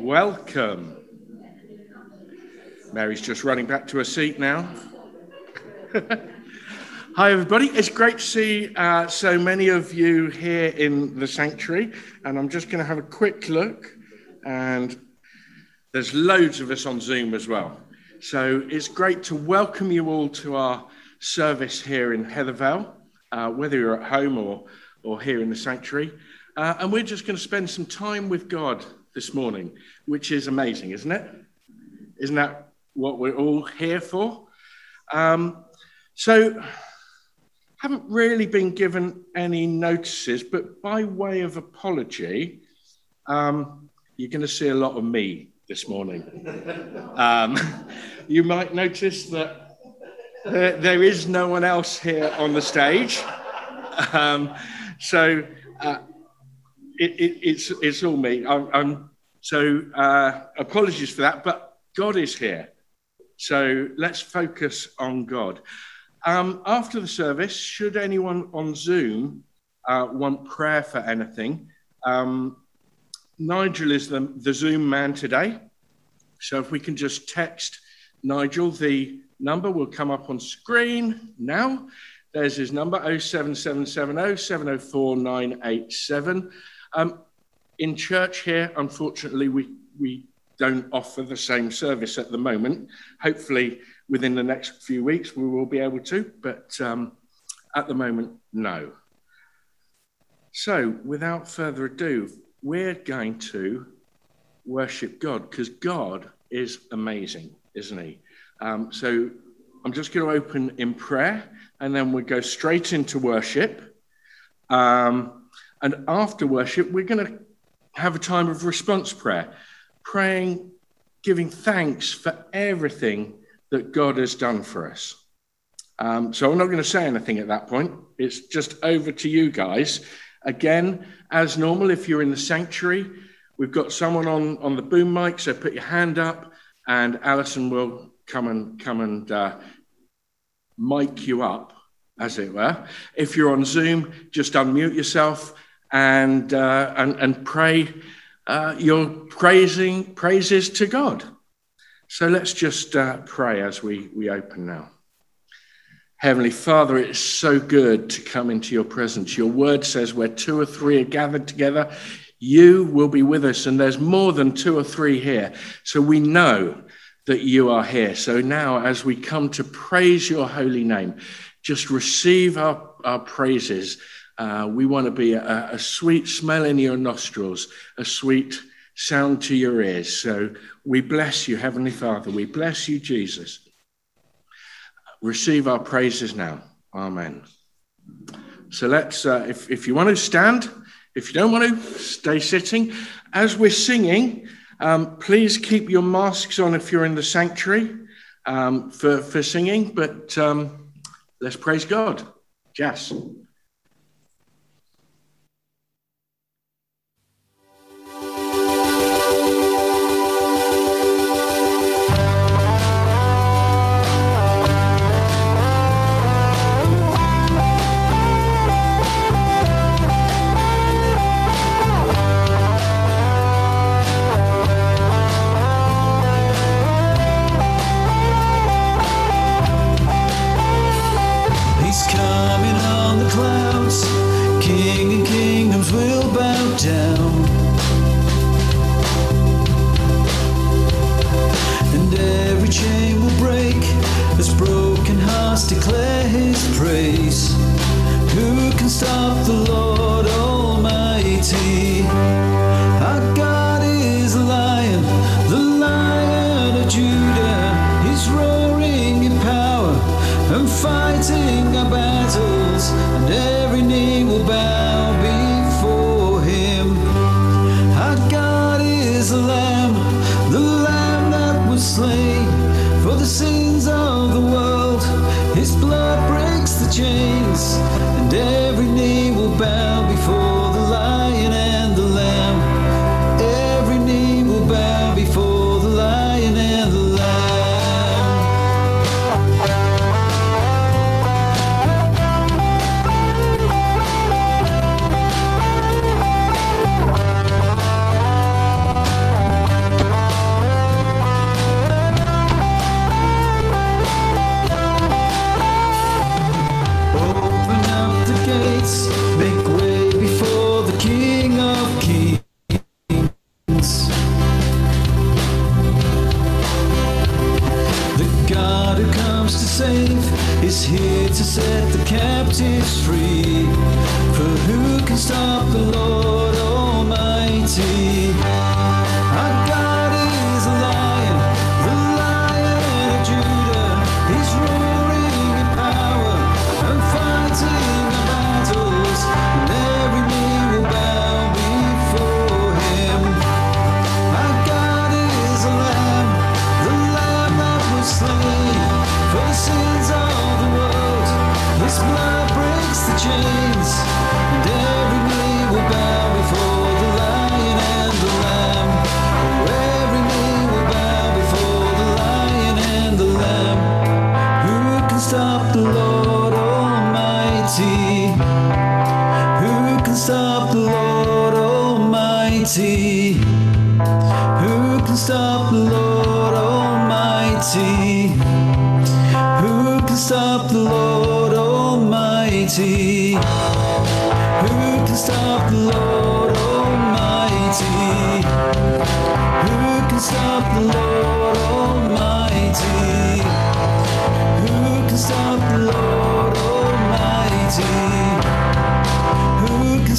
Welcome. Mary's just running back to her seat now. Hi, everybody. It's great to see uh, so many of you here in the sanctuary. And I'm just going to have a quick look. And there's loads of us on Zoom as well. So it's great to welcome you all to our service here in Heathervale, uh, whether you're at home or, or here in the sanctuary. Uh, and we're just going to spend some time with God this morning, which is amazing, isn't it? Isn't that what we're all here for? Um, so, haven't really been given any notices, but by way of apology, um, you're going to see a lot of me this morning. Um, you might notice that there, there is no one else here on the stage. Um, so, uh, it, it, it's it's all me. I'm, I'm so uh, apologies for that, but God is here. So let's focus on God. Um, after the service, should anyone on Zoom uh, want prayer for anything, um, Nigel is the, the Zoom man today. So if we can just text Nigel, the number will come up on screen now. There's his number 07770 704 987. Um, in church here, unfortunately, we, we don't offer the same service at the moment. Hopefully, within the next few weeks, we will be able to, but um, at the moment, no. So, without further ado, we're going to worship God because God is amazing, isn't He? Um, so, I'm just going to open in prayer and then we'll go straight into worship. Um, and after worship, we're going to have a time of response prayer, praying, giving thanks for everything that God has done for us. Um, so I'm not going to say anything at that point. It's just over to you guys. Again, as normal, if you're in the sanctuary, we've got someone on, on the boom mic, so put your hand up, and Alison will come and come and uh, mic you up, as it were. If you're on Zoom, just unmute yourself and, uh, and, and pray uh, your praising praises to God. So let's just uh, pray as we, we open now. Heavenly Father, it's so good to come into your presence. Your word says where two or three are gathered together, you will be with us. And there's more than two or three here. So we know that you are here. So now, as we come to praise your holy name, just receive our, our praises uh, we want to be a, a, sweet smell in your nostrils, a sweet sound to your ears. So we bless you, Heavenly Father. We bless you, Jesus. Receive our praises now. Amen. So let's, uh, if, if you want to stand, if you don't want to, stay sitting. As we're singing, um, please keep your masks on if you're in the sanctuary um, for, for singing, but um, let's praise God. Jess.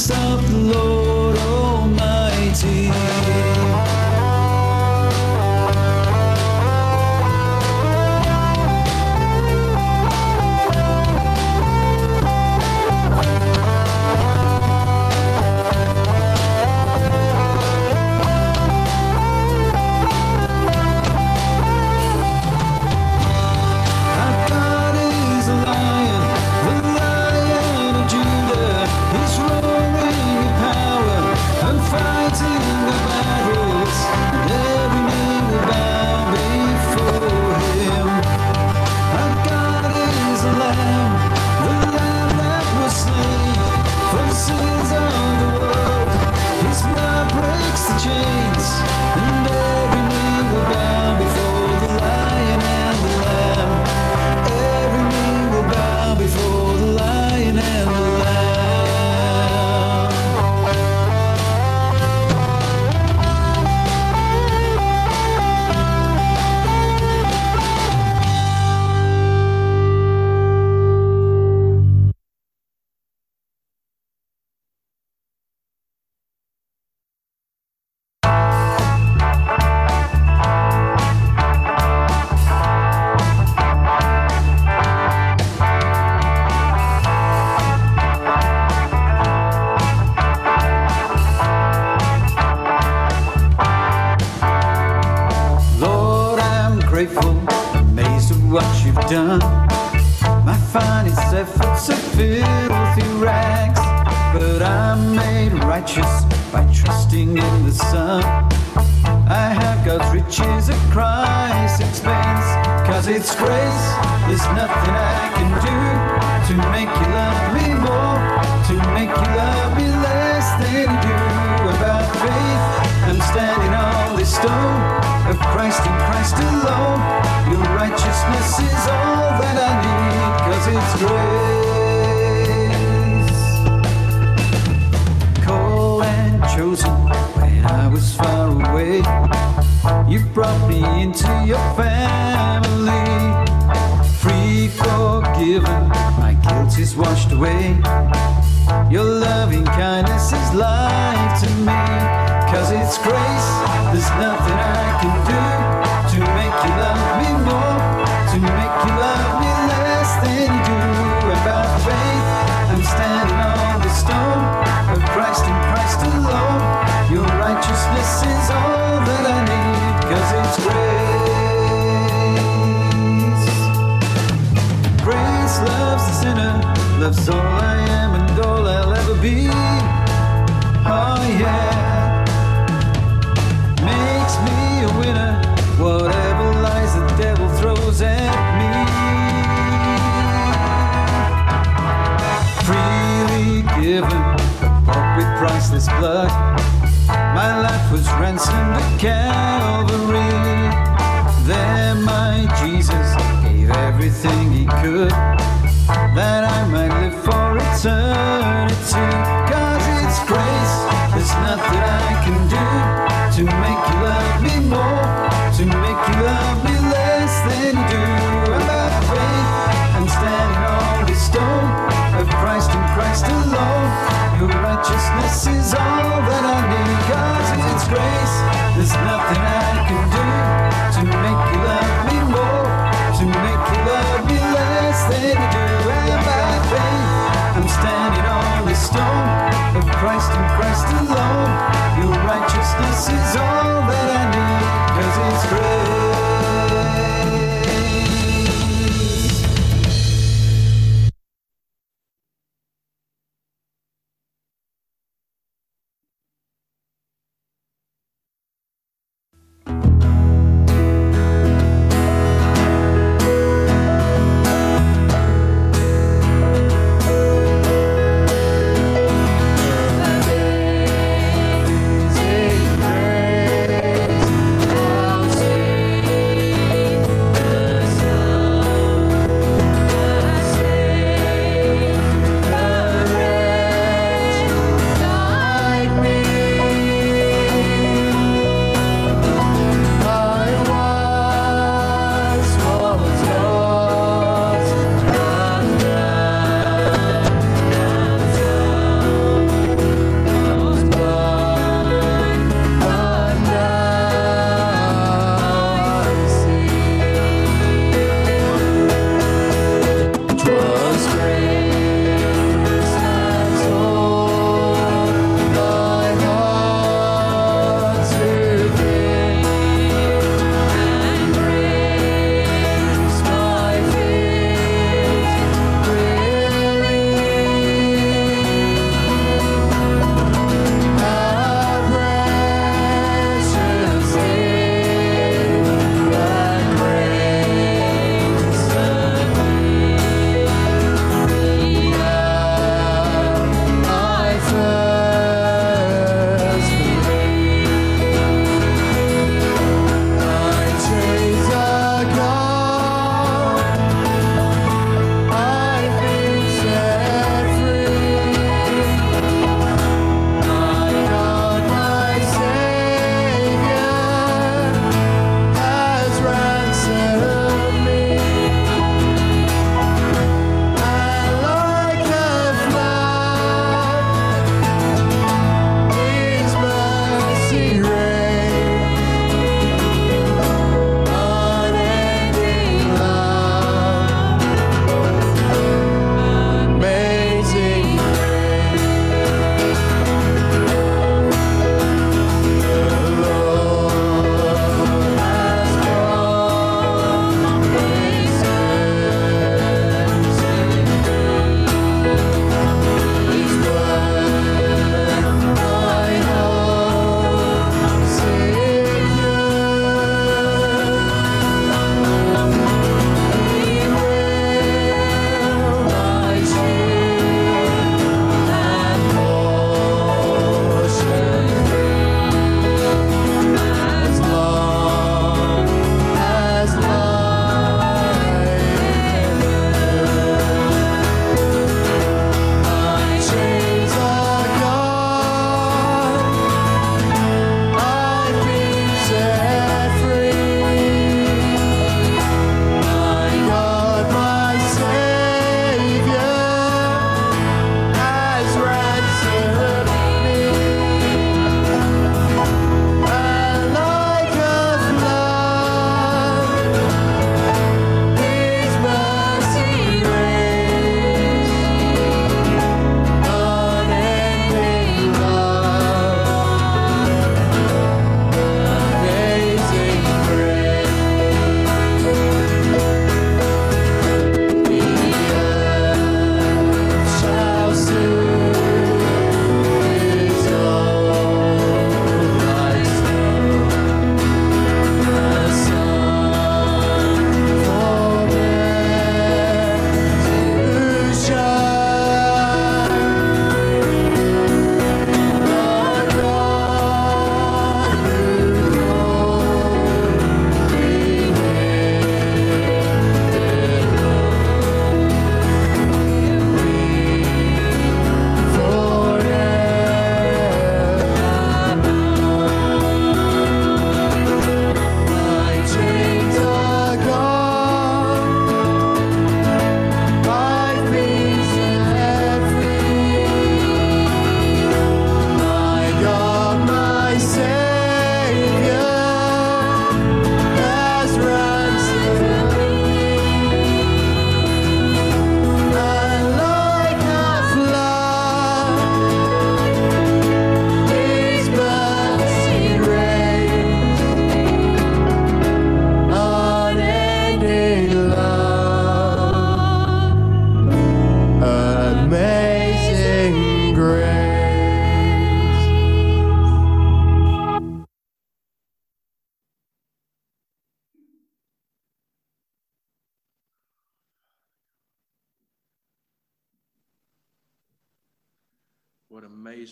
of the Lord Almighty. into your family. Free, forgiven, my guilt is washed away. Your loving kindness is life to me. Cause it's grace, there's nothing I can that's all I am and all I'll ever be. Oh yeah, makes me a winner. Whatever lies the devil throws at me. Freely given, bought with priceless blood. My life was ransomed at Calvary. There, my Jesus gave everything he could that I might live for eternity. Cause it's grace, there's nothing I can do to make you love me more, to make you love me less than you do. I'm by faith, I'm standing on the stone of Christ and Christ alone. Your righteousness is all that I need. Cause it's grace, there's nothing I can do to make you love me stone Christ and Christ alone. Your righteousness is all that I need, cause it's great.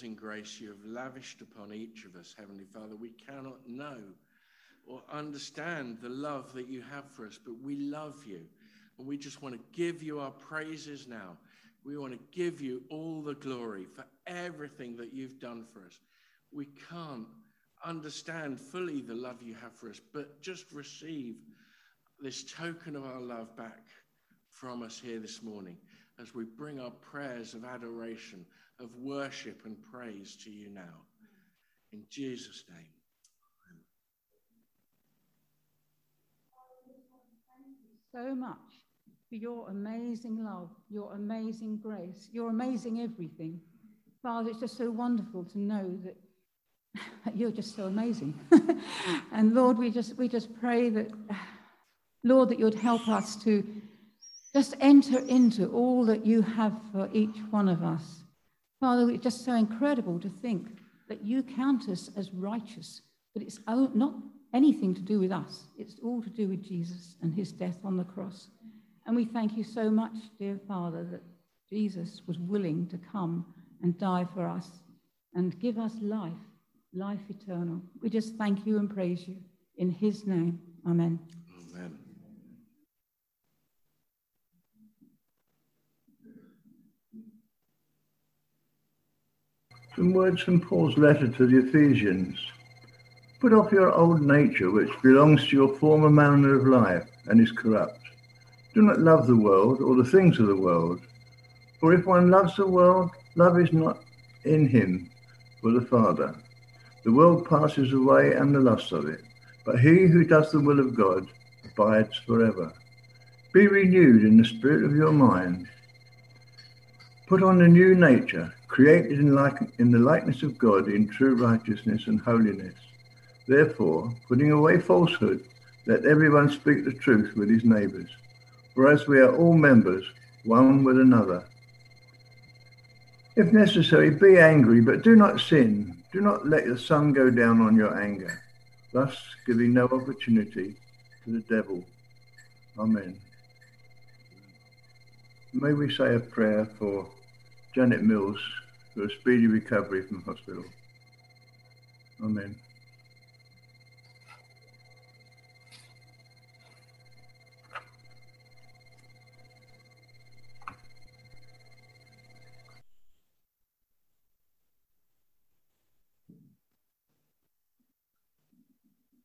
Amazing grace you have lavished upon each of us, Heavenly Father. We cannot know or understand the love that you have for us, but we love you. And we just want to give you our praises now. We want to give you all the glory for everything that you've done for us. We can't understand fully the love you have for us, but just receive this token of our love back from us here this morning as we bring our prayers of adoration, of worship and praise to you now. In Jesus' name. so much for your amazing love, your amazing grace, your amazing everything. Father, it's just so wonderful to know that you're just so amazing. and Lord, we just we just pray that Lord that you'd help us to just enter into all that you have for each one of us. Father, it's just so incredible to think that you count us as righteous, but it's not anything to do with us. It's all to do with Jesus and his death on the cross. And we thank you so much, dear Father, that Jesus was willing to come and die for us and give us life, life eternal. We just thank you and praise you in his name. Amen. Some words from Paul's letter to the Ephesians. Put off your old nature, which belongs to your former manner of life and is corrupt. Do not love the world or the things of the world. For if one loves the world, love is not in him for the Father. The world passes away and the lust of it, but he who does the will of God abides forever. Be renewed in the spirit of your mind. Put on a new nature, created in, like, in the likeness of God in true righteousness and holiness. Therefore, putting away falsehood, let everyone speak the truth with his neighbours. For as we are all members, one with another. If necessary, be angry, but do not sin. Do not let the sun go down on your anger, thus giving no opportunity to the devil. Amen. May we say a prayer for Janet Mills for a speedy recovery from hospital. Amen.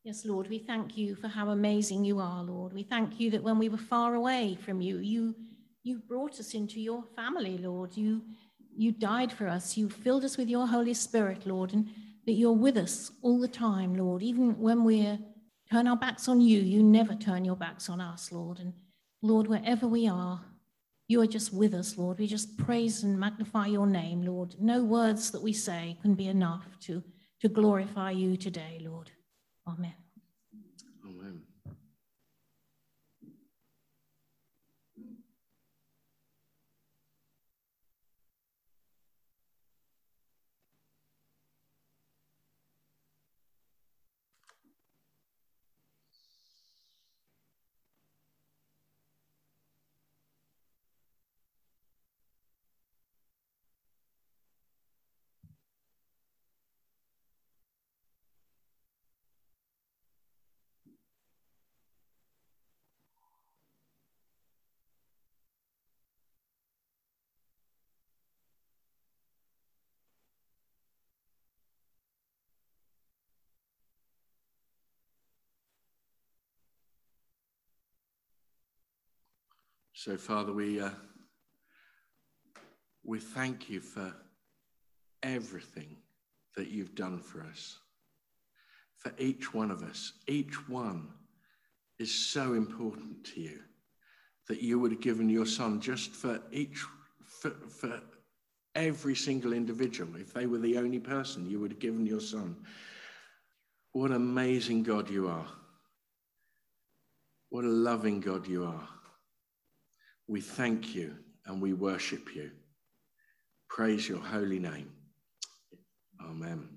Yes, Lord, we thank you for how amazing you are, Lord. We thank you that when we were far away from you, you you brought us into your family, Lord. You you died for us. You filled us with your Holy Spirit, Lord, and that you're with us all the time, Lord. Even when we turn our backs on you, you never turn your backs on us, Lord. And Lord, wherever we are, you are just with us, Lord. We just praise and magnify your name, Lord. No words that we say can be enough to, to glorify you today, Lord. Amen. So, Father, we, uh, we thank you for everything that you've done for us, for each one of us. Each one is so important to you that you would have given your son just for each, for, for every single individual. If they were the only person, you would have given your son. What amazing God you are. What a loving God you are. We thank you and we worship you. Praise your holy name. Amen.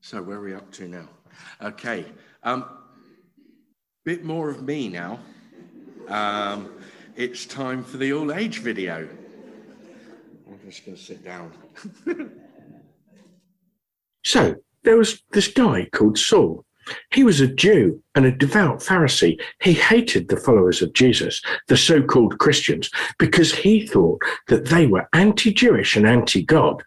So, where are we up to now? Okay. Um, bit more of me now. Um, it's time for the all age video. I'm just going to sit down. So there was this guy called Saul. He was a Jew and a devout Pharisee. He hated the followers of Jesus, the so called Christians, because he thought that they were anti Jewish and anti God.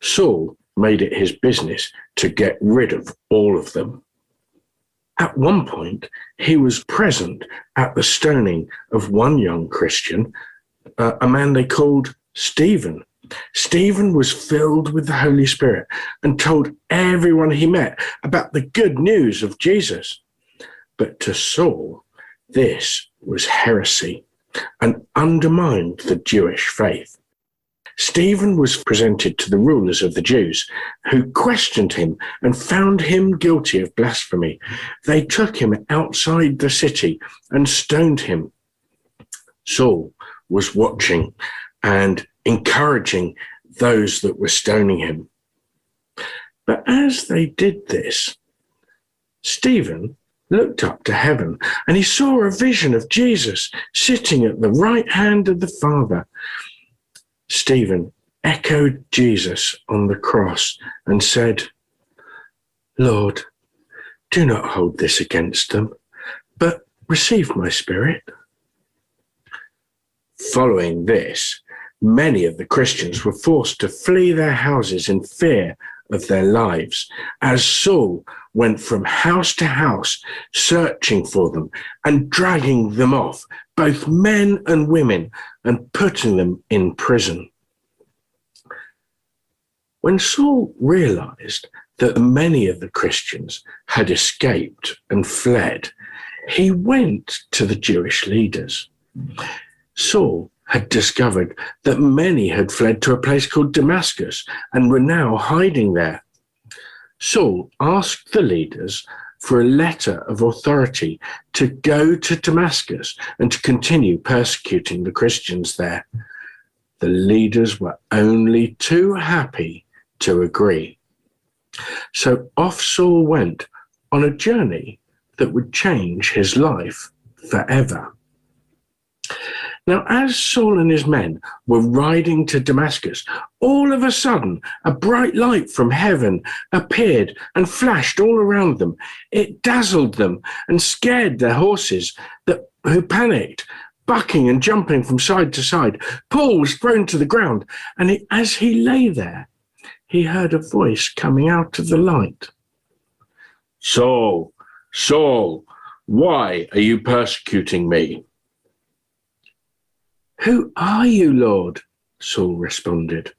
Saul made it his business to get rid of all of them. At one point, he was present at the stoning of one young Christian, uh, a man they called Stephen. Stephen was filled with the Holy Spirit and told everyone he met about the good news of Jesus. But to Saul, this was heresy and undermined the Jewish faith. Stephen was presented to the rulers of the Jews, who questioned him and found him guilty of blasphemy. They took him outside the city and stoned him. Saul was watching and encouraging those that were stoning him. But as they did this, Stephen looked up to heaven and he saw a vision of Jesus sitting at the right hand of the Father. Stephen echoed Jesus on the cross and said, Lord, do not hold this against them, but receive my spirit. Following this, many of the Christians were forced to flee their houses in fear of their lives as Saul went from house to house searching for them and dragging them off, both men and women, and putting them in prison. When Saul realized that many of the Christians had escaped and fled, he went to the Jewish leaders. Saul had discovered that many had fled to a place called Damascus and were now hiding there. Saul asked the leaders for a letter of authority to go to Damascus and to continue persecuting the Christians there. The leaders were only too happy to agree. So off Saul went on a journey that would change his life forever. Now, as Saul and his men were riding to Damascus, all of a sudden a bright light from heaven appeared and flashed all around them. It dazzled them and scared their horses that, who panicked, bucking and jumping from side to side. Paul was thrown to the ground, and as he lay there, he heard a voice coming out of the light. Saul, Saul, why are you persecuting me? Who are you, Lord? Saul responded.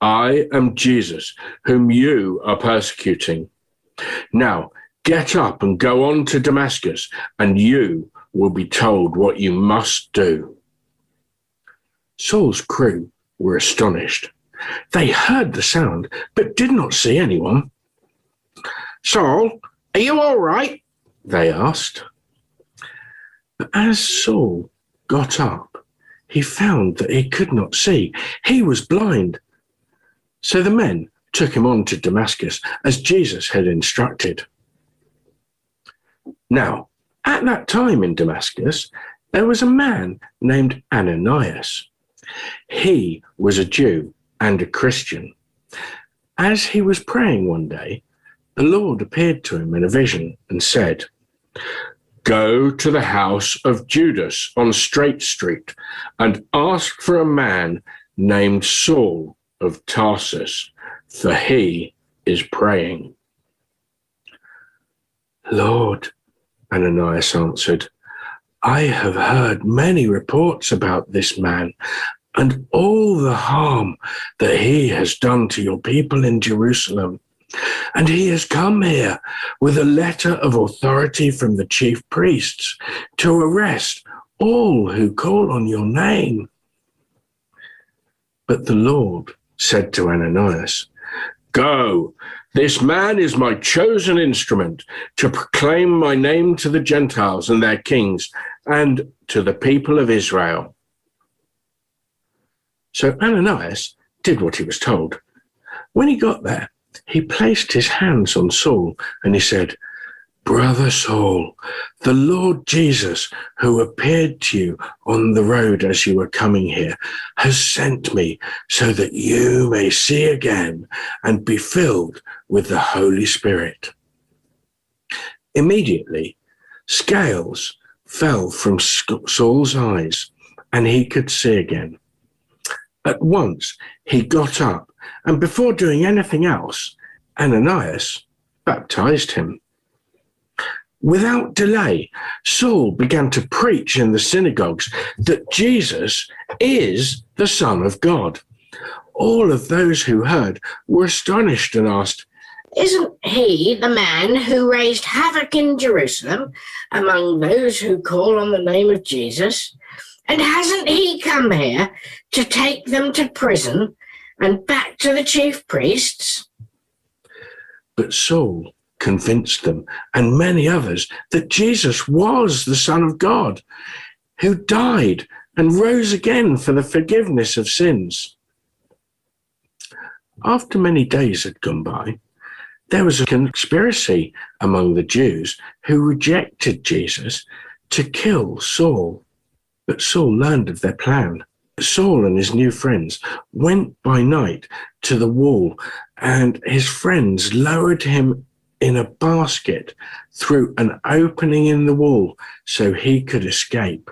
I am Jesus, whom you are persecuting. Now get up and go on to Damascus, and you will be told what you must do. Saul's crew were astonished. They heard the sound, but did not see anyone. Saul, are you all right? They asked. But as Saul got up, he found that he could not see. He was blind. So the men took him on to Damascus as Jesus had instructed. Now, at that time in Damascus, there was a man named Ananias. He was a Jew and a Christian. As he was praying one day, the Lord appeared to him in a vision and said, Go to the house of Judas on Straight Street and ask for a man named Saul of Tarsus, for he is praying. Lord, Ananias answered, I have heard many reports about this man and all the harm that he has done to your people in Jerusalem. And he has come here with a letter of authority from the chief priests to arrest all who call on your name. But the Lord said to Ananias, Go, this man is my chosen instrument to proclaim my name to the Gentiles and their kings and to the people of Israel. So Ananias did what he was told. When he got there, he placed his hands on Saul and he said, Brother Saul, the Lord Jesus, who appeared to you on the road as you were coming here, has sent me so that you may see again and be filled with the Holy Spirit. Immediately, scales fell from Saul's eyes and he could see again. At once, he got up and before doing anything else, Ananias baptized him. Without delay, Saul began to preach in the synagogues that Jesus is the Son of God. All of those who heard were astonished and asked, Isn't he the man who raised havoc in Jerusalem among those who call on the name of Jesus? And hasn't he come here to take them to prison and back to the chief priests? But Saul convinced them and many others that Jesus was the Son of God who died and rose again for the forgiveness of sins. After many days had gone by, there was a conspiracy among the Jews who rejected Jesus to kill Saul. But Saul learned of their plan. Saul and his new friends went by night to the wall, and his friends lowered him in a basket through an opening in the wall so he could escape.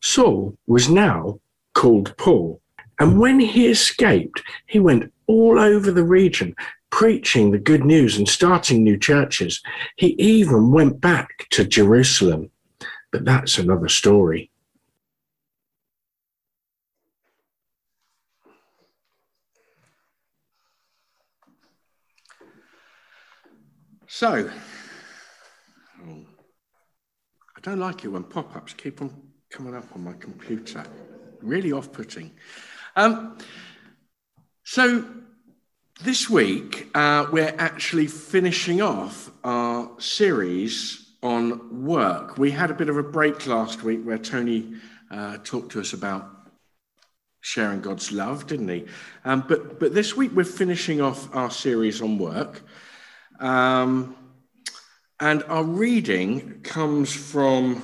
Saul was now called Paul, and when he escaped, he went all over the region preaching the good news and starting new churches. He even went back to Jerusalem. But that's another story. So, oh, I don't like it when pop ups keep on coming up on my computer. Really off putting. Um, so, this week, uh, we're actually finishing off our series on work. We had a bit of a break last week where Tony uh, talked to us about sharing God's love, didn't he? Um, but, but this week, we're finishing off our series on work. Um, and our reading comes from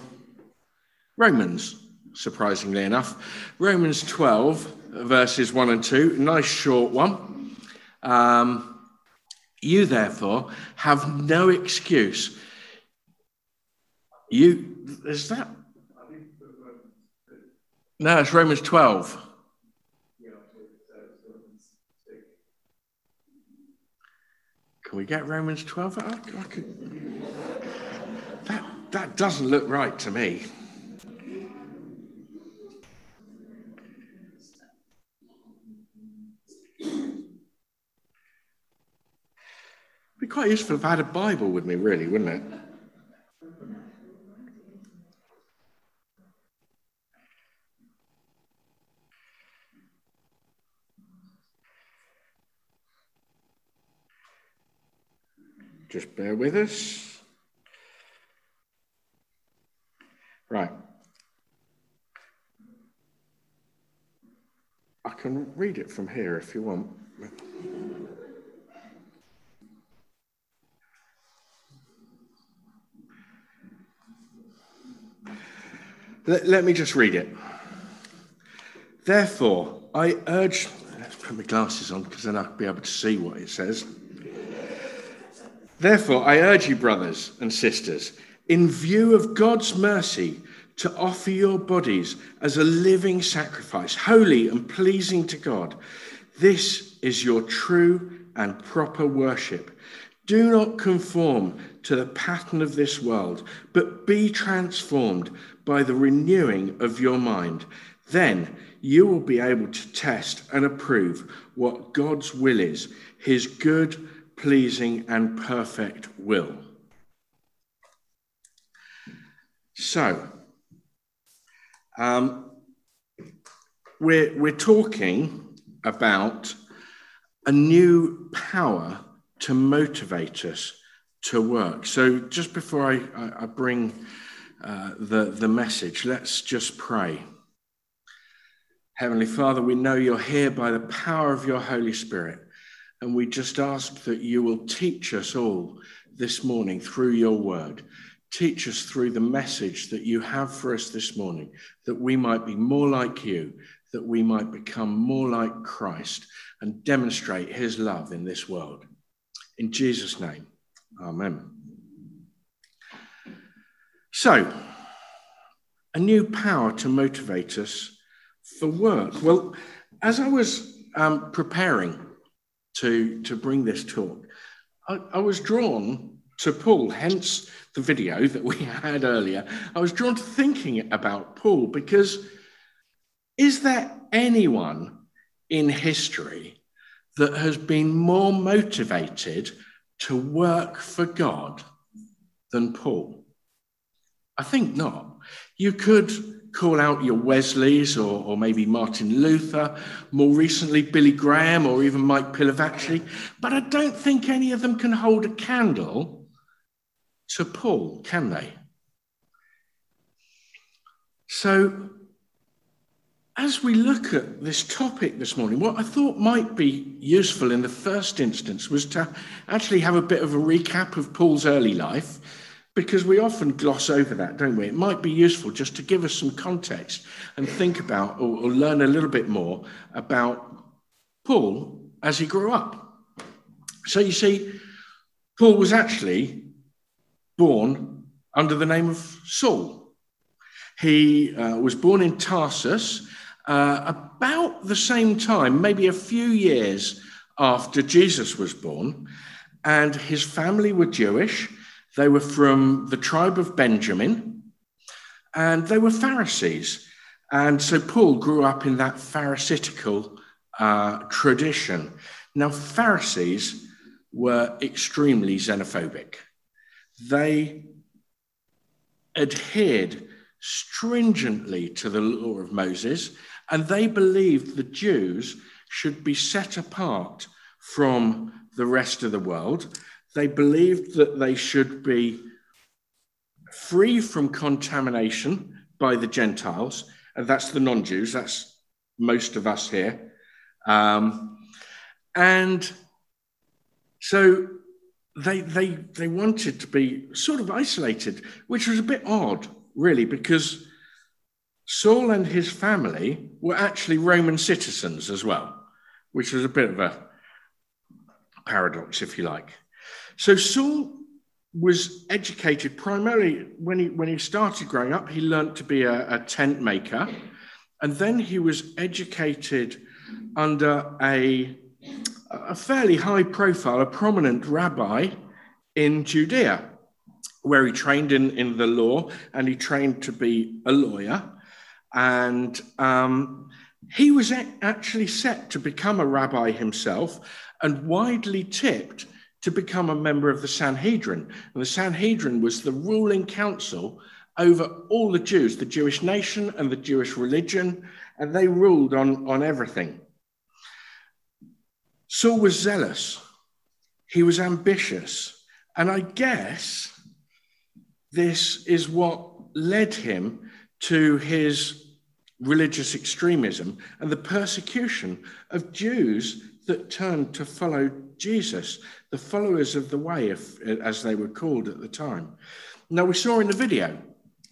Romans, surprisingly enough. Romans 12, verses 1 and 2, nice short one. Um, you, therefore, have no excuse. You, is that? No, it's Romans 12. Can we get Romans 12? I, that, that doesn't look right to me. It'd Be quite useful if I had a Bible with me, really, wouldn't it? Just bear with us. Right. I can read it from here if you want. Let, let, me just read it. Therefore, I urge, let's put my glasses on because then I'll be able to see what it says. Therefore, I urge you, brothers and sisters, in view of God's mercy, to offer your bodies as a living sacrifice, holy and pleasing to God. This is your true and proper worship. Do not conform to the pattern of this world, but be transformed by the renewing of your mind. Then you will be able to test and approve what God's will is, his good pleasing, and perfect will. So, um, we're, we're talking about a new power to motivate us to work. So, just before I, I, bring uh, the, the message, let's just pray. Heavenly Father, we know you're here by the power of your Holy Spirit. And we just ask that you will teach us all this morning through your word. Teach us through the message that you have for us this morning, that we might be more like you, that we might become more like Christ and demonstrate his love in this world. In Jesus' name, amen. So, a new power to motivate us for work. Well, as I was um, preparing to, to bring this talk, I, I was drawn to Paul, hence the video that we had earlier. I was drawn to thinking about Paul because is there anyone in history that has been more motivated to work for God than Paul? I think not. You could call out your Wesleys or, or maybe Martin Luther, more recently Billy Graham or even Mike Pilavachi, but I don't think any of them can hold a candle to Paul, can they? So, as we look at this topic this morning, what I thought might be useful in the first instance was to actually have a bit of a recap of Paul's early life because we often gloss over that, don't we? It might be useful just to give us some context and think about or, or learn a little bit more about Paul as he grew up. So you see, Paul was actually born under the name of Saul. He uh, was born in Tarsus uh, about the same time, maybe a few years after Jesus was born, and his family were Jewish. They were from the tribe of Benjamin and they were Pharisees. And so Paul grew up in that Pharisaical uh, tradition. Now, Pharisees were extremely xenophobic. They adhered stringently to the law of Moses, and they believed the Jews should be set apart from the rest of the world they believed that they should be free from contamination by the Gentiles, and that's the non Jews, that's most of us here. Um, and so they, they, they wanted to be sort of isolated, which was a bit odd, really, because Saul and his family were actually Roman citizens as well, which was a bit of a paradox, if you like. So Saul was educated primarily when he when he started growing up. He learned to be a, a tent maker, and then he was educated under a a fairly high profile, a prominent rabbi in Judea, where he trained in, in the law and he trained to be a lawyer. And um, he was actually set to become a rabbi himself and widely tipped to become a member of the Sanhedrin. And the Sanhedrin was the ruling council over all the Jews, the Jewish nation and the Jewish religion, and they ruled on, on everything. Saul was zealous, he was ambitious, and I guess this is what led him to his religious extremism and the persecution of Jews that turned to follow Jesus, the followers of the way, if, as they were called at the time. Now, we saw in the video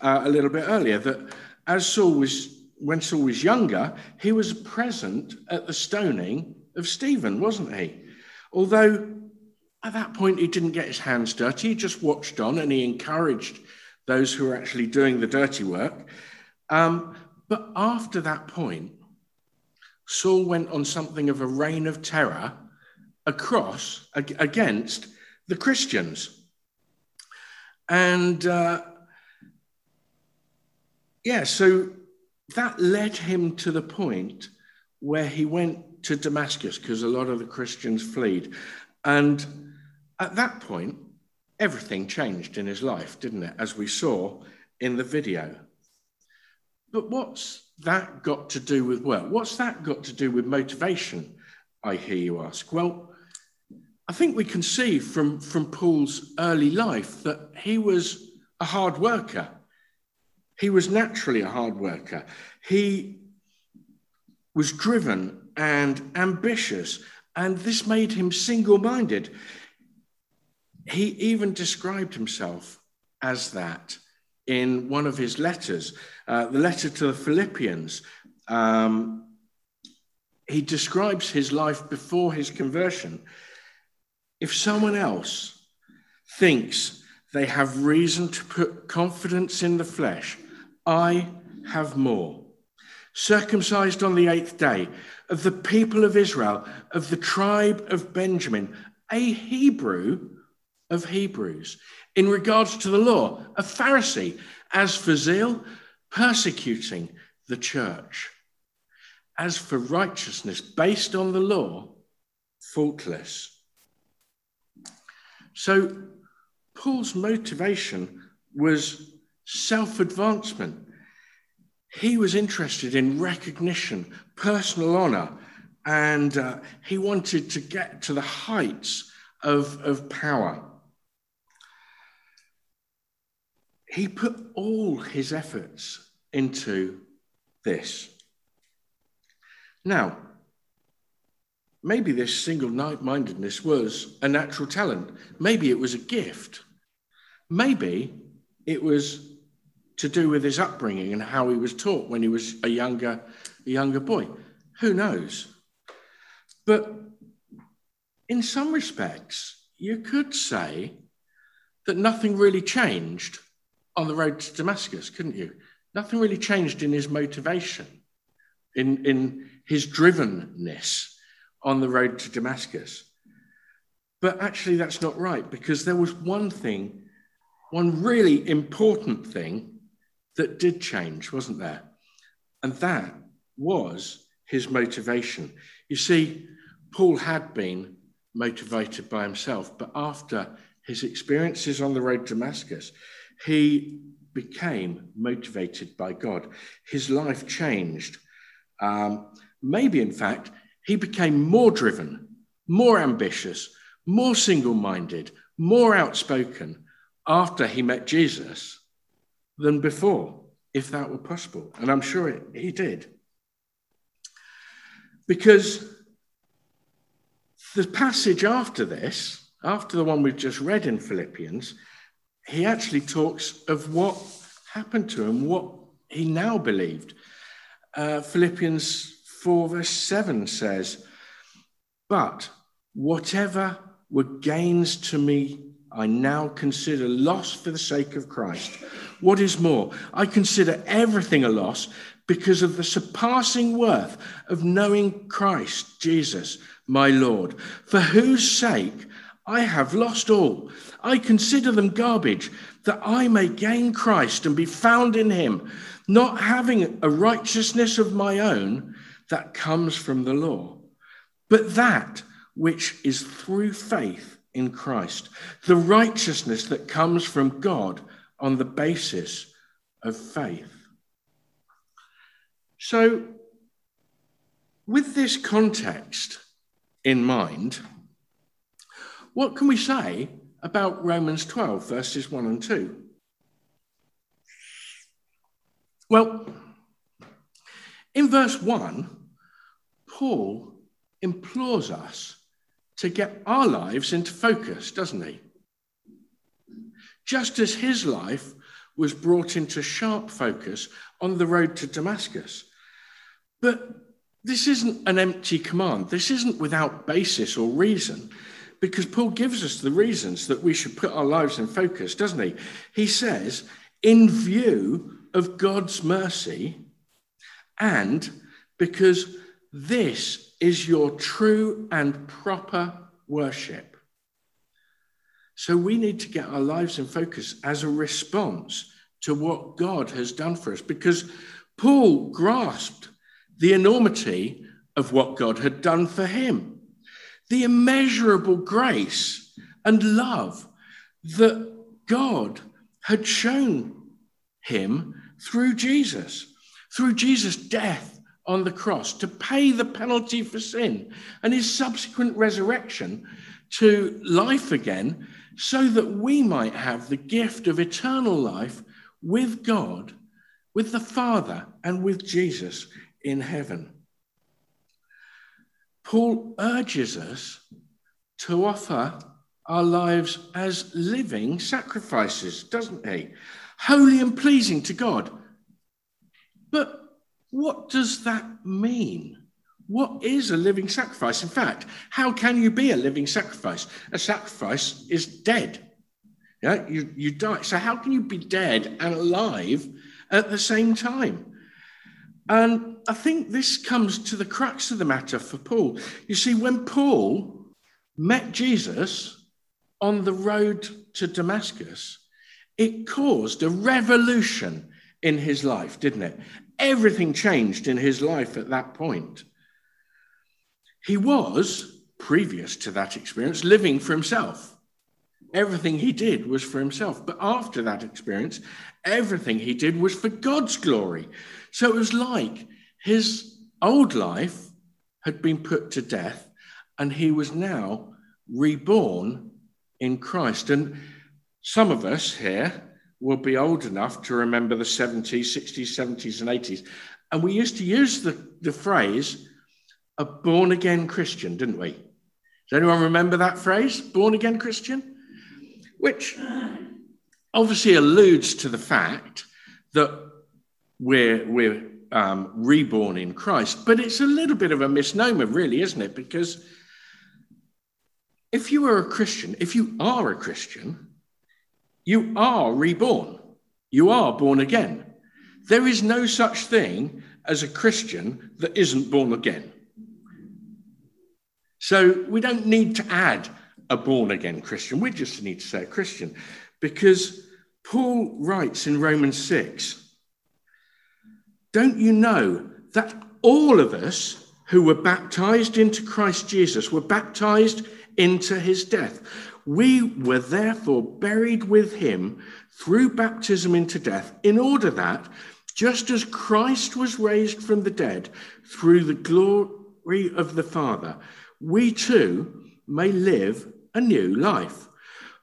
uh, a little bit earlier that as Saul was, when Saul was younger, he was present at the stoning of Stephen, wasn't he? Although at that point he didn't get his hands dirty, he just watched on and he encouraged those who were actually doing the dirty work. Um, but after that point, Saul went on something of a reign of terror across against the Christians. And uh, yeah, so that led him to the point where he went to Damascus because a lot of the Christians fled. And at that point, everything changed in his life, didn't it? As we saw in the video. But what's that got to do with work? What's that got to do with motivation? I hear you ask. Well, I think we can see from, from Paul's early life that he was a hard worker. He was naturally a hard worker. He was driven and ambitious And this made him single minded. He even described himself as that in one of his letters, uh, the letter to the Philippians. Um, he describes his life before his conversion. If someone else thinks they have reason to put confidence in the flesh, I have more. Circumcised on the eighth day, of the people of Israel, of the tribe of Benjamin, a Hebrew of Hebrews. In regards to the law, a Pharisee, as for zeal, persecuting the church. As for righteousness based on the law, faultless. So, Paul's motivation was self advancement. He was interested in recognition, personal honor, and uh, he wanted to get to the heights of, of power. He put all his efforts into this. Now, maybe this single mindedness was a natural talent. Maybe it was a gift. Maybe it was to do with his upbringing and how he was taught when he was a younger, a younger boy. Who knows? But in some respects, you could say that nothing really changed on the road to Damascus, couldn't you? Nothing really changed in his motivation, in, in his drivenness on the road to Damascus. But actually, that's not right because there was one thing, one really important thing that did change, wasn't there? And that was his motivation. You see, Paul had been motivated by himself, but after his experiences on the road to Damascus, he became motivated by God. His life changed. Um, maybe, in fact, he became more driven, more ambitious, more single minded, more outspoken after he met Jesus than before, if that were possible. And I'm sure it, he did. Because the passage after this, after the one we've just read in Philippians, he actually talks of what happened to him, what he now believed. Uh, Philippians 4, verse 7 says, But whatever were gains to me, I now consider loss for the sake of Christ. What is more, I consider everything a loss because of the surpassing worth of knowing Christ Jesus, my Lord, for whose sake I have lost all. I consider them garbage that I may gain Christ and be found in him, not having a righteousness of my own that comes from the law, but that which is through faith in Christ, the righteousness that comes from God on the basis of faith. So, with this context in mind, what can we say about Romans 12, verses 1 and 2? Well, in verse 1, Paul implores us to get our lives into focus, doesn't he? Just as his life was brought into sharp focus on the road to Damascus. But this isn't an empty command. This isn't without basis or reason because Paul gives us the reasons that we should put our lives in focus, doesn't he? He says, in view of God's mercy, and because this is your true and proper worship. So we need to get our lives in focus as a response to what God has done for us because Paul grasped the enormity of what God had done for him the immeasurable grace and love that God had shown him through Jesus, through Jesus' death on the cross to pay the penalty for sin and his subsequent resurrection to life again, so that we might have the gift of eternal life with God, with the Father, and with Jesus in heaven. Paul urges us to offer our lives as living sacrifices, doesn't he? Holy and pleasing to God. But what does that mean? What is a living sacrifice? In fact, how can you be a living sacrifice? A sacrifice is dead. Yeah, you, you die. So how can you be dead and alive at the same time? And I think this comes to the crux of the matter for Paul. You see, when Paul met Jesus on the road to Damascus, it caused a revolution in his life, didn't it? Everything changed in his life at that point. He was, previous to that experience, living for himself. Everything he did was for himself. But after that experience, everything he did was for God's glory. So it was like his old life had been put to death and he was now reborn in Christ. And some of us here will be old enough to remember the 70s, 60s, 70s, and 80s. And we used to use the, the phrase, a born again Christian, didn't we? Does anyone remember that phrase, born again Christian? Which obviously alludes to the fact that we're, we're um, reborn in Christ. But it's a little bit of a misnomer, really, isn't it? Because if you are a Christian, if you are a Christian, you are reborn. You are born again. There is no such thing as a Christian that isn't born again. So we don't need to add a born again Christian. We just need to say a Christian because Paul writes in Romans 6 Don't you know that all of us who were baptized into Christ Jesus were baptized into his death? We were therefore buried with him through baptism into death, in order that, just as Christ was raised from the dead through the glory of the Father, we too may live a new life.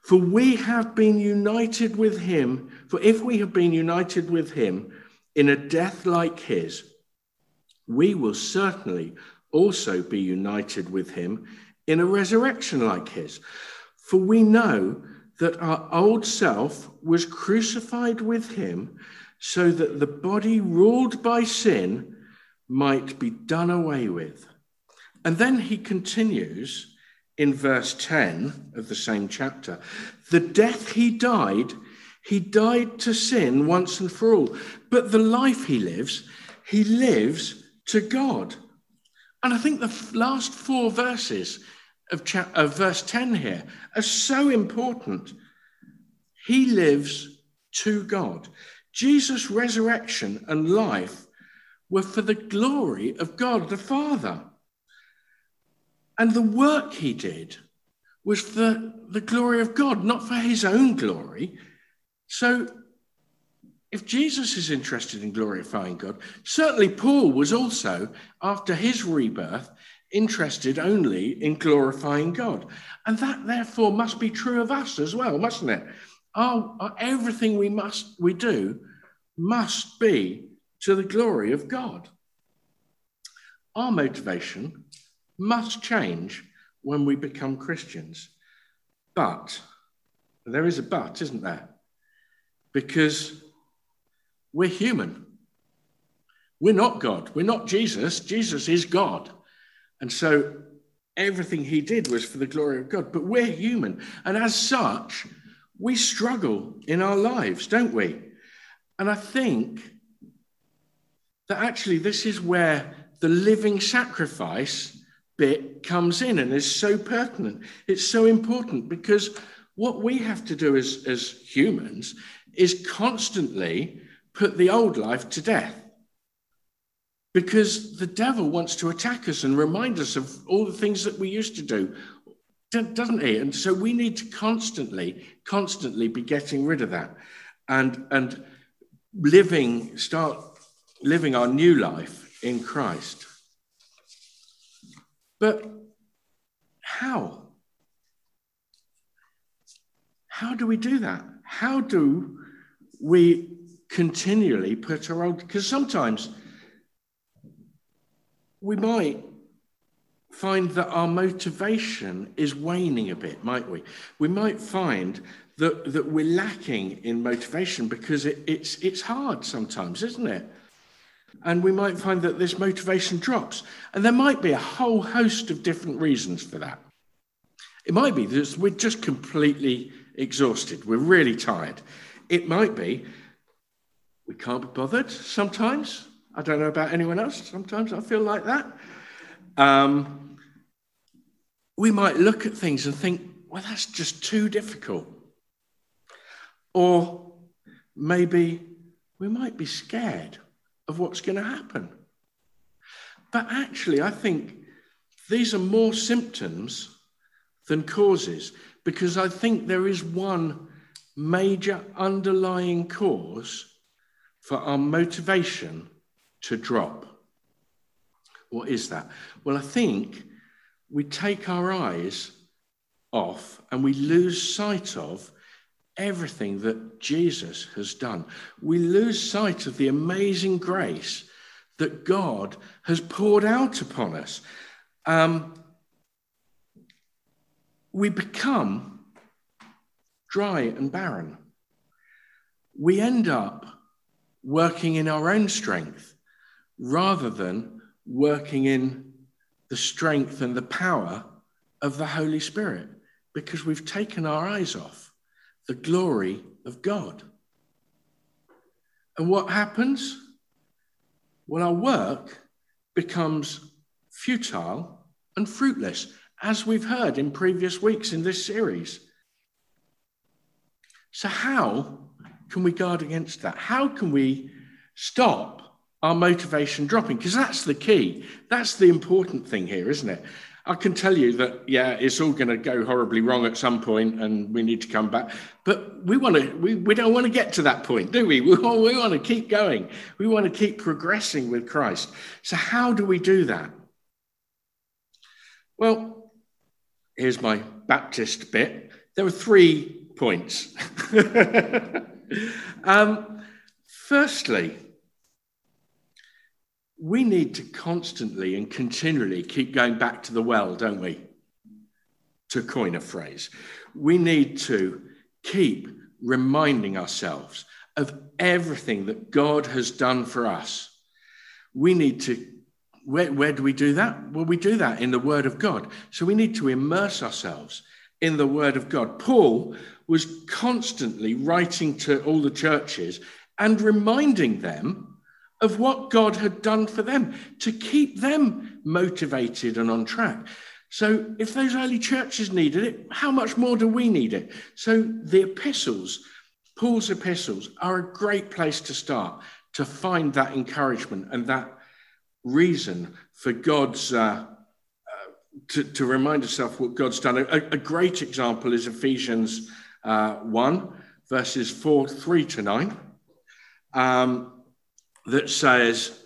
For we have been united with him, for if we have been united with him in a death like his, we will certainly also be united with him in a resurrection like his. For we know that our old self was crucified with him so that the body ruled by sin might be done away with and then he continues in verse 10 of the same chapter the death he died, he died to sin once and for all. But the life he lives, he lives to God. And I think the last four verses of, cha- of verse 10 here are so important. He lives to God. Jesus' resurrection and life were for the glory of God the Father. And the work he did was for the glory of God, not for his own glory. So, if Jesus is interested in glorifying God, certainly Paul was also, after his rebirth, interested only in glorifying God. And that therefore must be true of us as well, mustn't it? Our, our, everything we must we do must be to the glory of God. Our motivation must change when we become Christians. But there is a but, isn't there? Because we're human. We're not God. We're not Jesus. Jesus is God. And so everything he did was for the glory of God. But we're human. And as such, we struggle in our lives, don't we? And I think that actually this is where the living sacrifice bit comes in and is so pertinent. It's so important because what we have to do as, as humans is constantly put the old life to death. Because the devil wants to attack us and remind us of all the things that we used to do, doesn't he? And so we need to constantly, constantly be getting rid of that and, and living, start living our new life in Christ. But how? How do we do that? How do we continually put our old, because sometimes we might find that our motivation is waning a bit, might we? We might find that, that we're lacking in motivation because it, it's, it's hard sometimes, isn't it? And we might find that this motivation drops. And there might be a whole host of different reasons for that. It might be that we're just completely exhausted, we're really tired. It might be we can't be bothered sometimes. I don't know about anyone else. Sometimes I feel like that. Um, we might look at things and think, well, that's just too difficult. Or maybe we might be scared of what's going to happen. But actually, I think these are more symptoms than causes because I think there is one major underlying cause for our motivation to drop. What is that? Well, I think we take our eyes off and we lose sight of everything that Jesus has done. We lose sight of the amazing grace that God has poured out upon us. Um, we become dry and barren. We end up working in our own strength rather than working in the strength and the power of the Holy Spirit because we've taken our eyes off the glory of God. And what happens? Well, our work becomes futile and fruitless, as we've heard in previous weeks in this series. So, how can we guard against that? How can we stop our motivation dropping? Because that's the key. That's the important thing here, isn't it? I can tell you that, yeah, it's all going to go horribly wrong at some point and we need to come back. But we want to, we, we don't want to get to that point, do we? We, we want to keep going. We want to keep progressing with Christ. So, how do we do that? Well, here's my Baptist bit. There are three points. um, firstly, we need to constantly and continually keep going back to the well, don't we? To coin a phrase. We need to keep reminding ourselves of everything that God has done for us. We need to, where, where do we do that? Well, we do that in the Word of God. So we need to immerse ourselves in the Word of God. Paul was constantly writing to all the churches and reminding them of what God had done for them to keep them motivated and on track. So, if those early churches needed it, how much more do we need it? So, the epistles, Paul's epistles, are a great place to start to find that encouragement and that reason for God's uh, to, to, remind ourselves what God's done. A, a great example is Ephesians uh, 1, verses 4, 3 to 9, um, that says,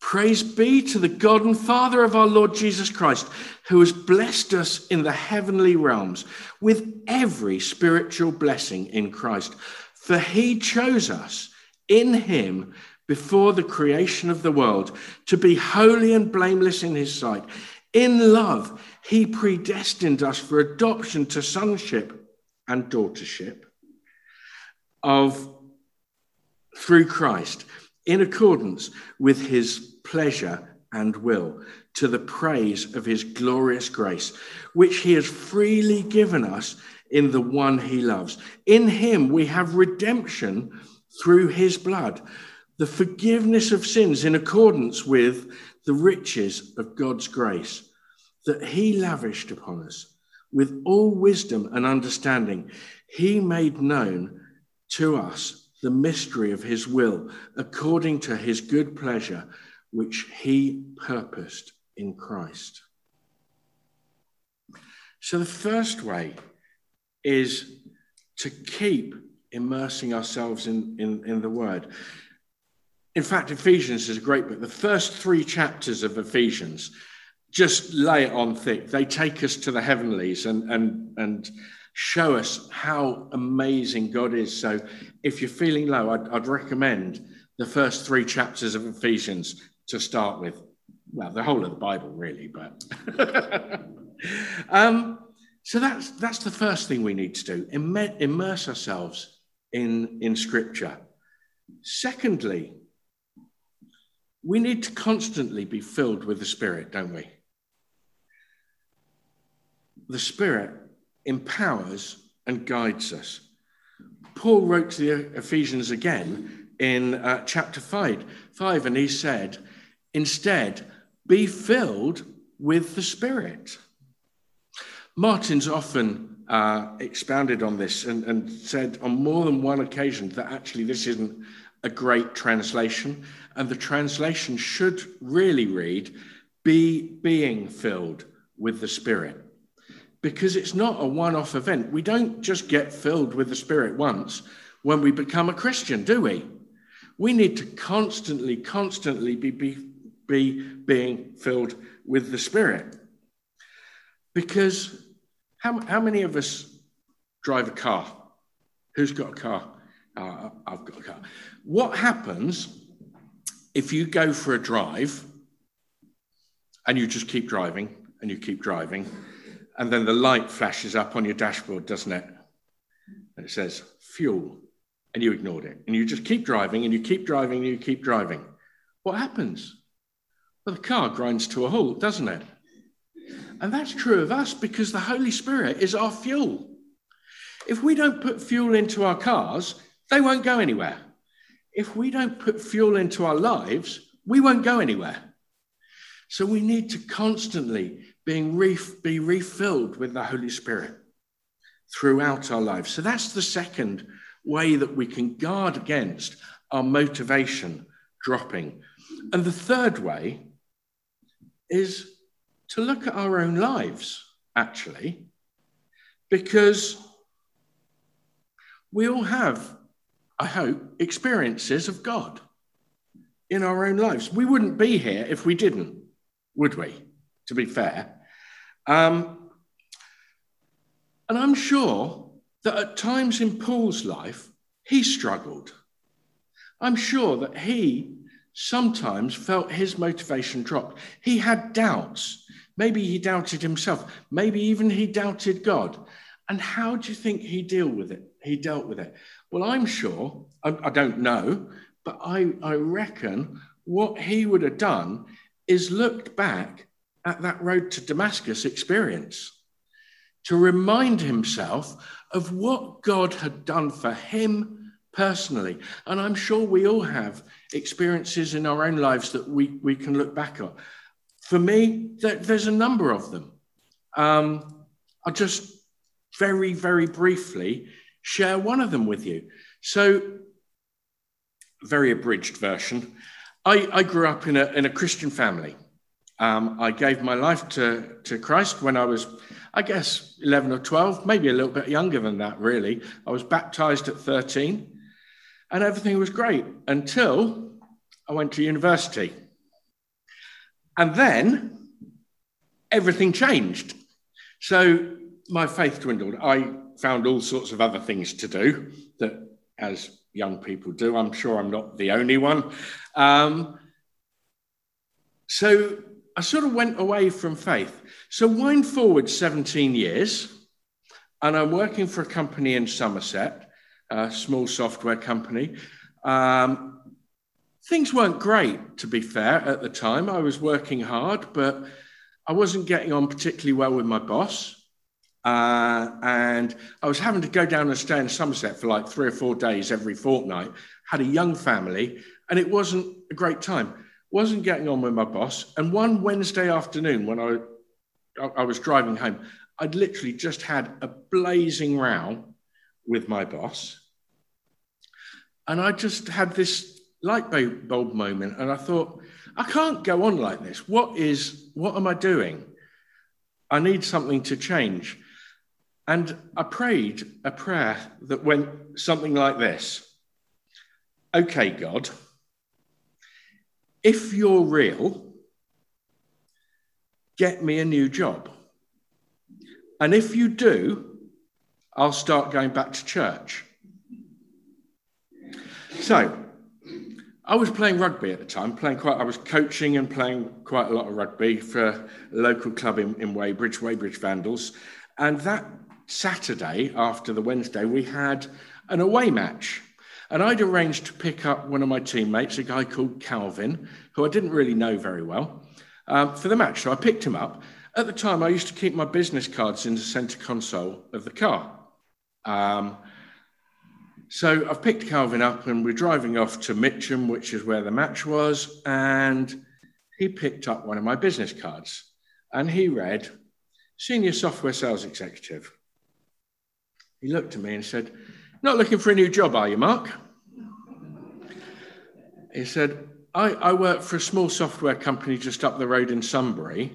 Praise be to the God and Father of our Lord Jesus Christ, who has blessed us in the heavenly realms with every spiritual blessing in Christ. For he chose us in him before the creation of the world to be holy and blameless in his sight. In love, he predestined us for adoption to sonship and daughtership of through Christ in accordance with his pleasure and will to the praise of his glorious grace which he has freely given us in the one he loves. In him we have redemption through his blood the forgiveness of sins in accordance with the riches of God's grace that he lavished upon us. With all wisdom and understanding, he made known to us the mystery of his will according to his good pleasure, which he purposed in Christ. So, the first way is to keep immersing ourselves in, in, in the word. In fact, Ephesians is a great book. The first three chapters of Ephesians just lay it on thick. They take us to the heavenlies and and and show us how amazing God is. So if you're feeling low, I'd, I'd recommend the first three chapters of Ephesians to start with. well, the whole of the Bible, really, but. um, so that's, that's the first thing we need to do immerse ourselves in, in Scripture. Secondly, we need to constantly be filled with the Spirit, don't we? The Spirit empowers and guides us. Paul wrote to the Ephesians again in uh, chapter 5, 5, and he said, Instead, be filled with the Spirit. Martin's often uh, expounded on this and, and said on more than one occasion that actually this isn't a great translation, and the translation should really read, Be being filled with the Spirit. Because it's not a one off event. We don't just get filled with the Spirit once when we become a Christian, do we? We need to constantly, constantly be, be, be being filled with the Spirit. Because how, how many of us drive a car? Who's got a car? Uh, I've got a car. What happens if you go for a drive and you just keep driving and you keep driving, and then the light flashes up on your dashboard, doesn't it? And it says fuel, and you ignored it. And you just keep driving and you keep driving and you keep driving. What happens? Well, the car grinds to a halt, doesn't it? And that's true of us because the Holy Spirit is our fuel. If we don't put fuel into our cars, they won't go anywhere. If we don't put fuel into our lives, we won't go anywhere. So we need to constantly being ref- be refilled with the Holy Spirit throughout our lives. So that's the second way that we can guard against our motivation dropping. And the third way is to look at our own lives, actually, because we all have, I hope, experiences of God in our own lives. We wouldn't be here if we didn't, would we? To be fair. Um, and I'm sure that at times in Paul's life, he struggled. I'm sure that he sometimes felt his motivation dropped. He had doubts. Maybe he doubted himself. Maybe even he doubted God. And how do you think he deal with it? He dealt with it. Well, I'm sure, I, I don't know, but I, I reckon what he would have done is looked back at that road to Damascus experience to remind himself of what God had done for him personally. And I'm sure we all have experiences in our own lives that we, we can look back on. For me, there, there's a number of them. Um, I'll just very, very briefly share one of them with you. So, very abridged version. I, I grew up in a, in a Christian family. Um, I gave my life to, to Christ when I was, I guess, 11 or 12, maybe a little bit younger than that, really. I was baptized at 13, and everything was great until I went to university. And then everything changed. So my faith dwindled. I found all sorts of other things to do that, as young people do, I'm sure I'm not the only one. Um, so I sort of went away from faith. So wind forward 17 years, and I'm working for a company in Somerset, a small software company. Um, things weren't great, to be fair, at the time. I was working hard, but I wasn't getting on particularly well with my boss. Uh, and I was having to go down and stay in Somerset for like three or four days every fortnight. Had a young family, and it wasn't a great time. Wasn't getting on with my boss. And one Wednesday afternoon, when I I was driving home, I'd literally just had a blazing row with my boss, and I just had this light bulb moment, and I thought, I can't go on like this. What is? What am I doing? I need something to change. And I prayed a prayer that went something like this Okay, God, if you're real, get me a new job. And if you do, I'll start going back to church. So I was playing rugby at the time, playing quite, I was coaching and playing quite a lot of rugby for a local club in, in Weybridge, Weybridge Vandals. And that Saturday, after the Wednesday, we had an away match. And I'd arranged to pick up one of my teammates, a guy called Calvin, who I didn't really know very well, um, for the match. So I picked him up. At the time, I used to keep my business cards in the center console of the car. Um, so I've picked Calvin up and we're driving off to Mitcham, which is where the match was. And he picked up one of my business cards and he read, Senior Software Sales Executive. He looked at me and said, Not looking for a new job, are you, Mark? He said, I, I work for a small software company just up the road in Sunbury,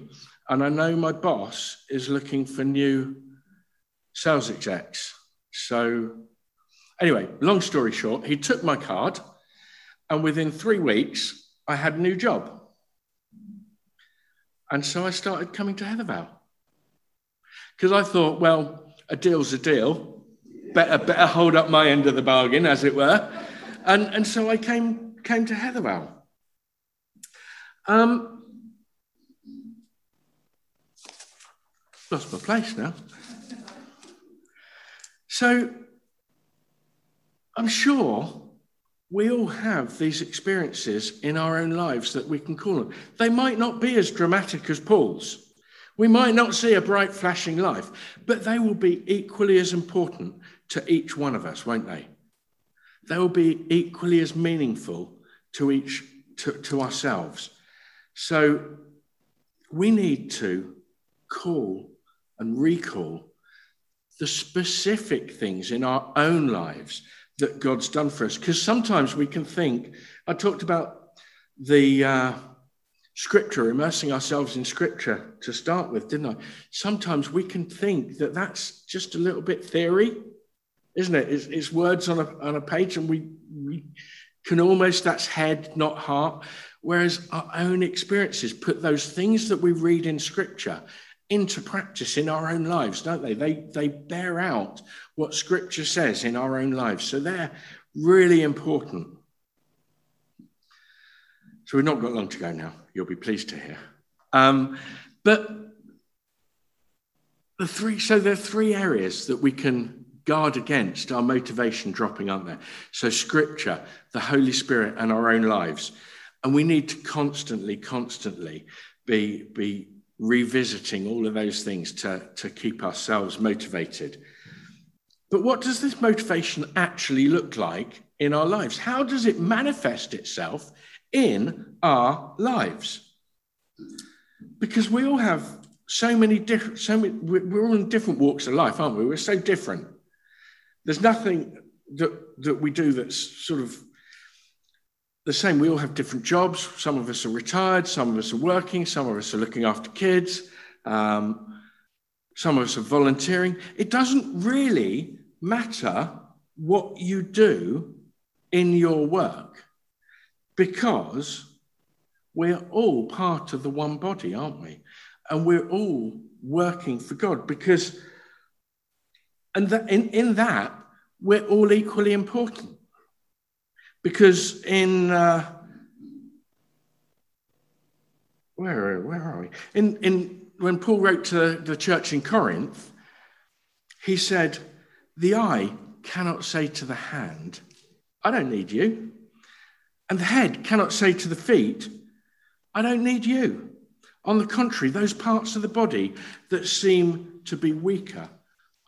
and I know my boss is looking for new sales execs. So Anyway, long story short, he took my card, and within three weeks, I had a new job. And so I started coming to Heathervale. Because I thought, well, a deal's a deal. Better, better hold up my end of the bargain, as it were. And, and so I came, came to Heathervale. Um, lost my place now. So I'm sure we all have these experiences in our own lives that we can call them. They might not be as dramatic as Paul's. We might not see a bright, flashing life, but they will be equally as important to each one of us, won't they? They will be equally as meaningful to each to, to ourselves. So we need to call and recall the specific things in our own lives that God's done for us. Because sometimes we can think, I talked about the uh, scripture, immersing ourselves in scripture to start with, didn't I? Sometimes we can think that that's just a little bit theory, isn't it? It's, it's words on a, on a page, and we, we can almost, that's head, not heart. Whereas our own experiences put those things that we read in scripture into practice in our own lives, don't they? They, they bear out what Scripture says in our own lives. So they're really important. So we've not got long to go now. You'll be pleased to hear. Um, but the three, so there are three areas that we can guard against our motivation dropping, aren't there? So Scripture, the Holy Spirit, and our own lives. And we need to constantly, constantly be, be revisiting all of those things to, to keep ourselves motivated. But what does this motivation actually look like in our lives? How does it manifest itself in our lives? Because we all have so many different, so many, we're all in different walks of life, aren't we? We're so different. There's nothing that, that we do that's sort of the same. We all have different jobs. Some of us are retired, some of us are working, some of us are looking after kids, um, some of us are volunteering. It doesn't really matter what you do in your work because we're all part of the one body, aren't we? And we're all working for God because, and that, in, in that, we're all equally important. Because in uh, where where are we? In in when Paul wrote to the church in Corinth, he said, "The eye cannot say to the hand, I don't need you,' and the head cannot say to the feet, I don't need you.' On the contrary, those parts of the body that seem to be weaker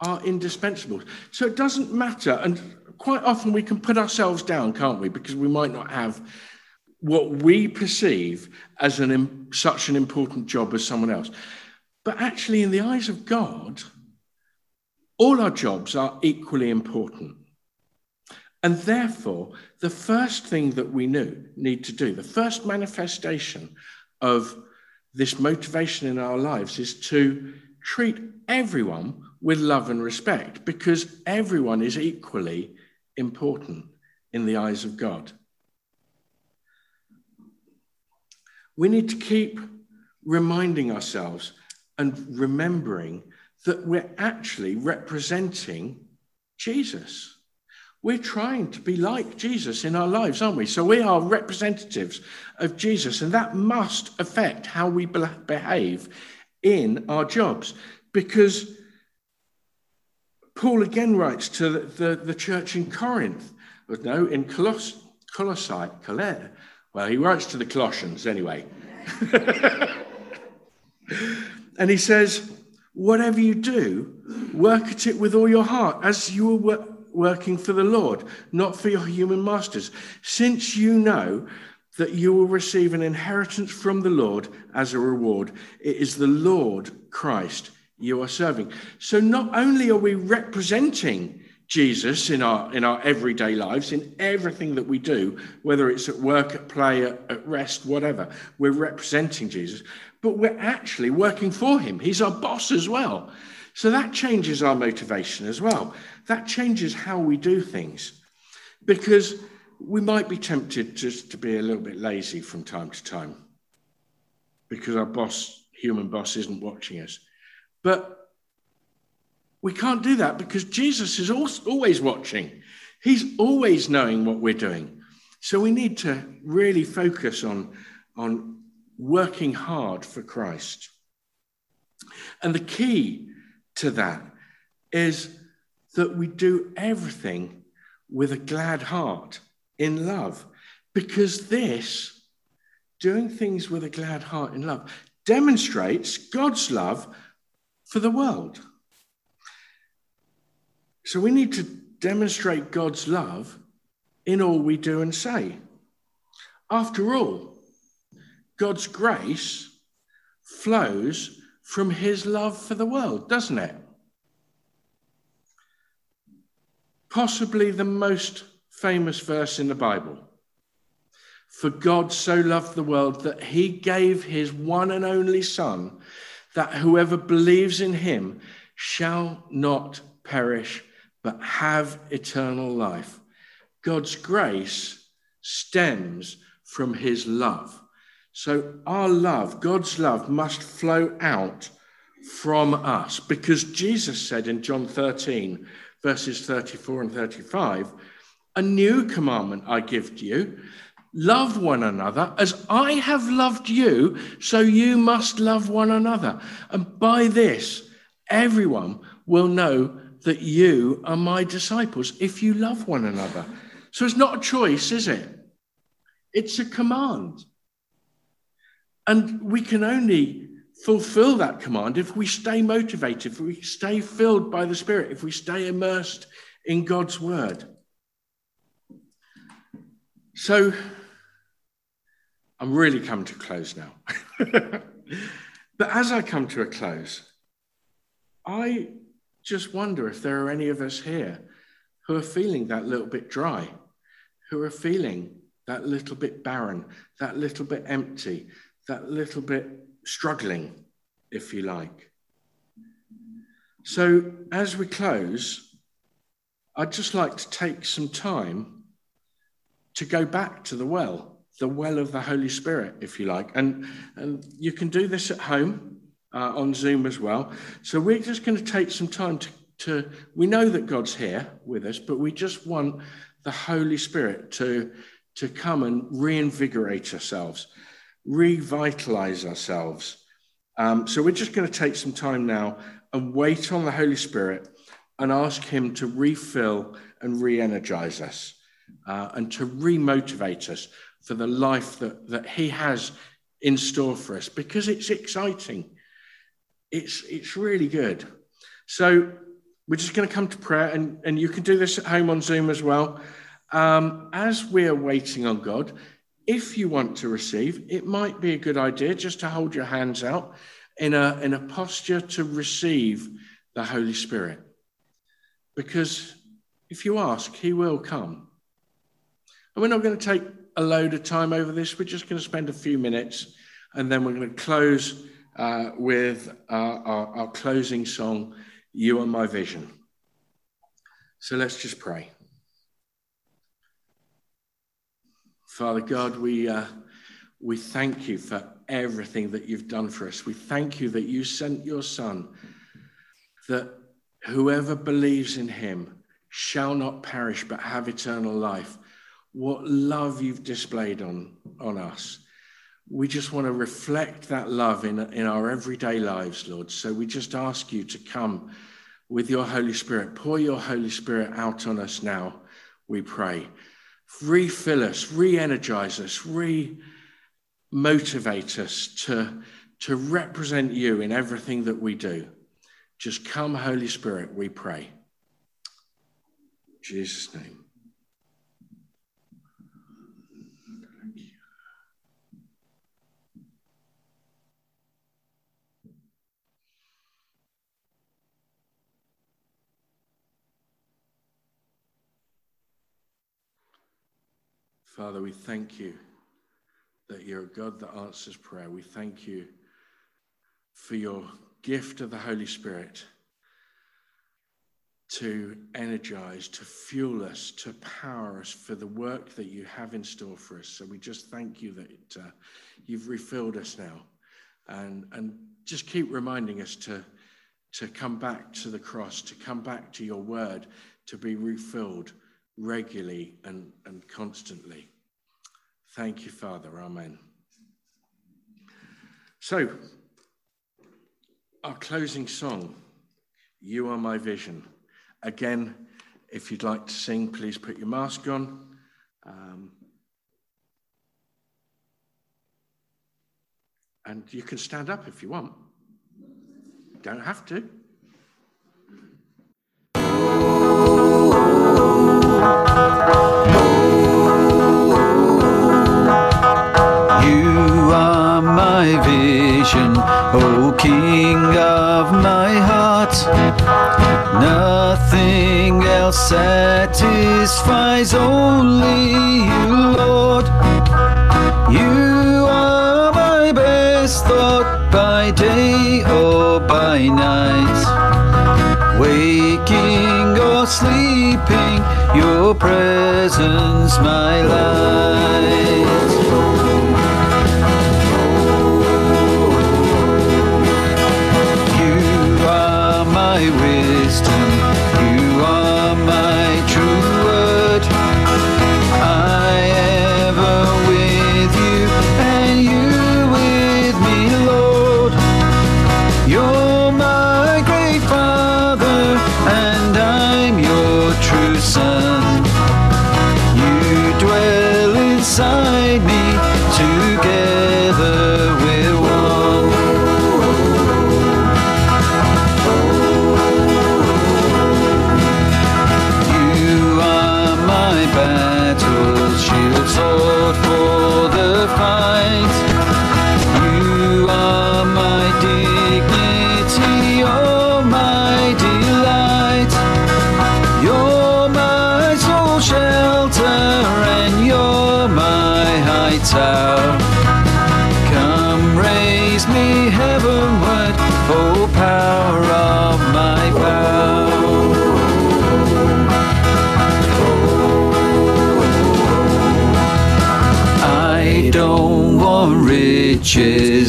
are indispensable. So it doesn't matter. And quite often we can put ourselves down, can't we? Because we might not have what we perceive as an, such an important job as someone else. But actually, in the eyes of God, all our jobs are equally important. And therefore, the first thing that we knew, need to do, the first manifestation of this motivation in our lives is to treat everyone with love and respect because everyone is equally important in the eyes of God. We need to keep reminding ourselves and remembering that we're actually representing Jesus. We're trying to be like Jesus in our lives, aren't we? So we are representatives of Jesus, and that must affect how we behave in our jobs. Because Paul again writes to the, the, the church in Corinth, but no, in Coloss, Colossae, Colette. Well, he writes to the Colossians anyway. and he says, Whatever you do, work at it with all your heart, as you are wor- working for the Lord, not for your human masters, since you know that you will receive an inheritance from the Lord as a reward. It is the Lord Christ you are serving. So not only are we representing Jesus in our in our everyday lives, in everything that we do, whether it's at work, at play, at, at rest, whatever, we're representing Jesus, but we're actually working for him. He's our boss as well. So that changes our motivation as well. That changes how we do things. Because we might be tempted just to be a little bit lazy from time to time because our boss, human boss, isn't watching us. But we can't do that because Jesus is always watching. He's always knowing what we're doing. So we need to really focus on, on working hard for Christ. And the key to that is that we do everything with a glad heart in love, because this, doing things with a glad heart in love, demonstrates God's love for the world. So we need to demonstrate God's love in all we do and say. After all, God's grace flows from his love for the world, doesn't it? Possibly the most famous verse in the Bible. For God so loved the world that he gave his one and only Son, that whoever believes in him shall not perish but have eternal life. God's grace stems from his love. So our love, God's love, must flow out from us because Jesus said in John 13, verses 34 and 35, a new commandment I give to you love one another as I have loved you, so you must love one another. And by this, everyone will know that you are my disciples if you love one another. So it's not a choice, is it? It's a command. And we can only fulfill that command if we stay motivated, if we stay filled by the Spirit, if we stay immersed in God's word. So I'm really coming to close now. but as I come to a close, I just wonder if there are any of us here who are feeling that little bit dry, who are feeling that little bit barren, that little bit empty, that little bit struggling, if you like. So, as we close, I'd just like to take some time to go back to the well, the well of the Holy Spirit, if you like. And, and you can do this at home uh, on Zoom as well. So we're just going to take some time to, to, we know that God's here with us, but we just want the Holy Spirit to, to come and reinvigorate ourselves, revitalize ourselves. Um, so we're just going to take some time now and wait on the Holy Spirit and ask Him to refill and re energize us uh, and to remotivate us for the life that, that He has in store for us because it's exciting it's, it's really good. So we're just going to come to prayer, and, and you can do this at home on Zoom as well. Um, as we're waiting on God, if you want to receive, it might be a good idea just to hold your hands out in a, in a posture to receive the Holy Spirit. Because if you ask, He will come. And we're not going to take a load of time over this, we're just going to spend a few minutes and then we're going to close uh, with our, our, our closing song, You Are My Vision. So let's just pray. Father God, we, uh, we thank you for everything that you've done for us. We thank you that you sent your Son, that whoever believes in him shall not perish but have eternal life. What love you've displayed on, on us. We just want to reflect that love in, in our everyday lives, Lord. So we just ask you to come with your Holy Spirit. Pour your Holy Spirit out on us now, we pray. Refill us, re energize us, re motivate us to, to represent you in everything that we do. Just come, Holy Spirit, we pray. In Jesus' name. Father, we thank you that you're a God that answers prayer. We thank you for your gift of the Holy Spirit to energize, to fuel us, to power us for the work that you have in store for us. So we just thank you that uh, you've refilled us now. And, and just keep reminding us to, to come back to the cross, to come back to your word, to be refilled regularly and, and constantly. Thank you, Father. Amen. So, our closing song, You Are My Vision. Again, if you'd like to sing, please put your mask on. Um, and you can stand up if you want. Don't have to. My vision, O King of my heart. Nothing else satisfies, only you, Lord. You are my best thought by day or by night. Waking or sleeping, your presence my light.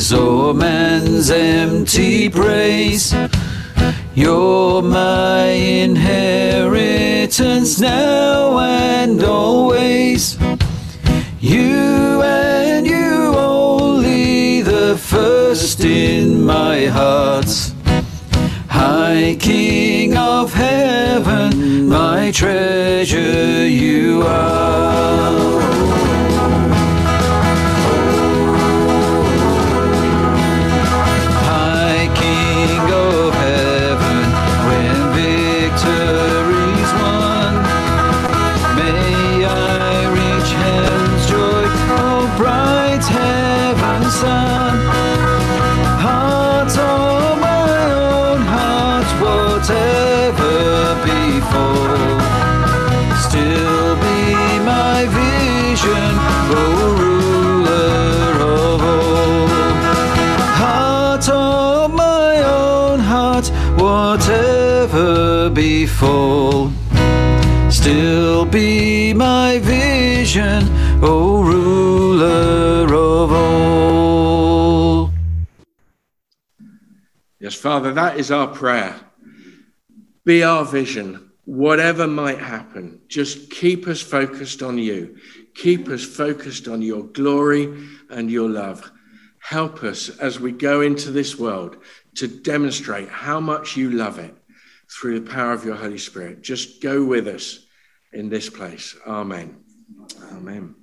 Riches or man's empty praise. You're my inheritance now and always. You and you only, the first in my heart. High King of heaven, my treasure you are. Vision, O ruler of all. Yes, Father, that is our prayer. Be our vision, whatever might happen, just keep us focused on you. Keep us focused on your glory and your love. Help us as we go into this world to demonstrate how much you love it through the power of your Holy Spirit. Just go with us in this place. Amen. Amém.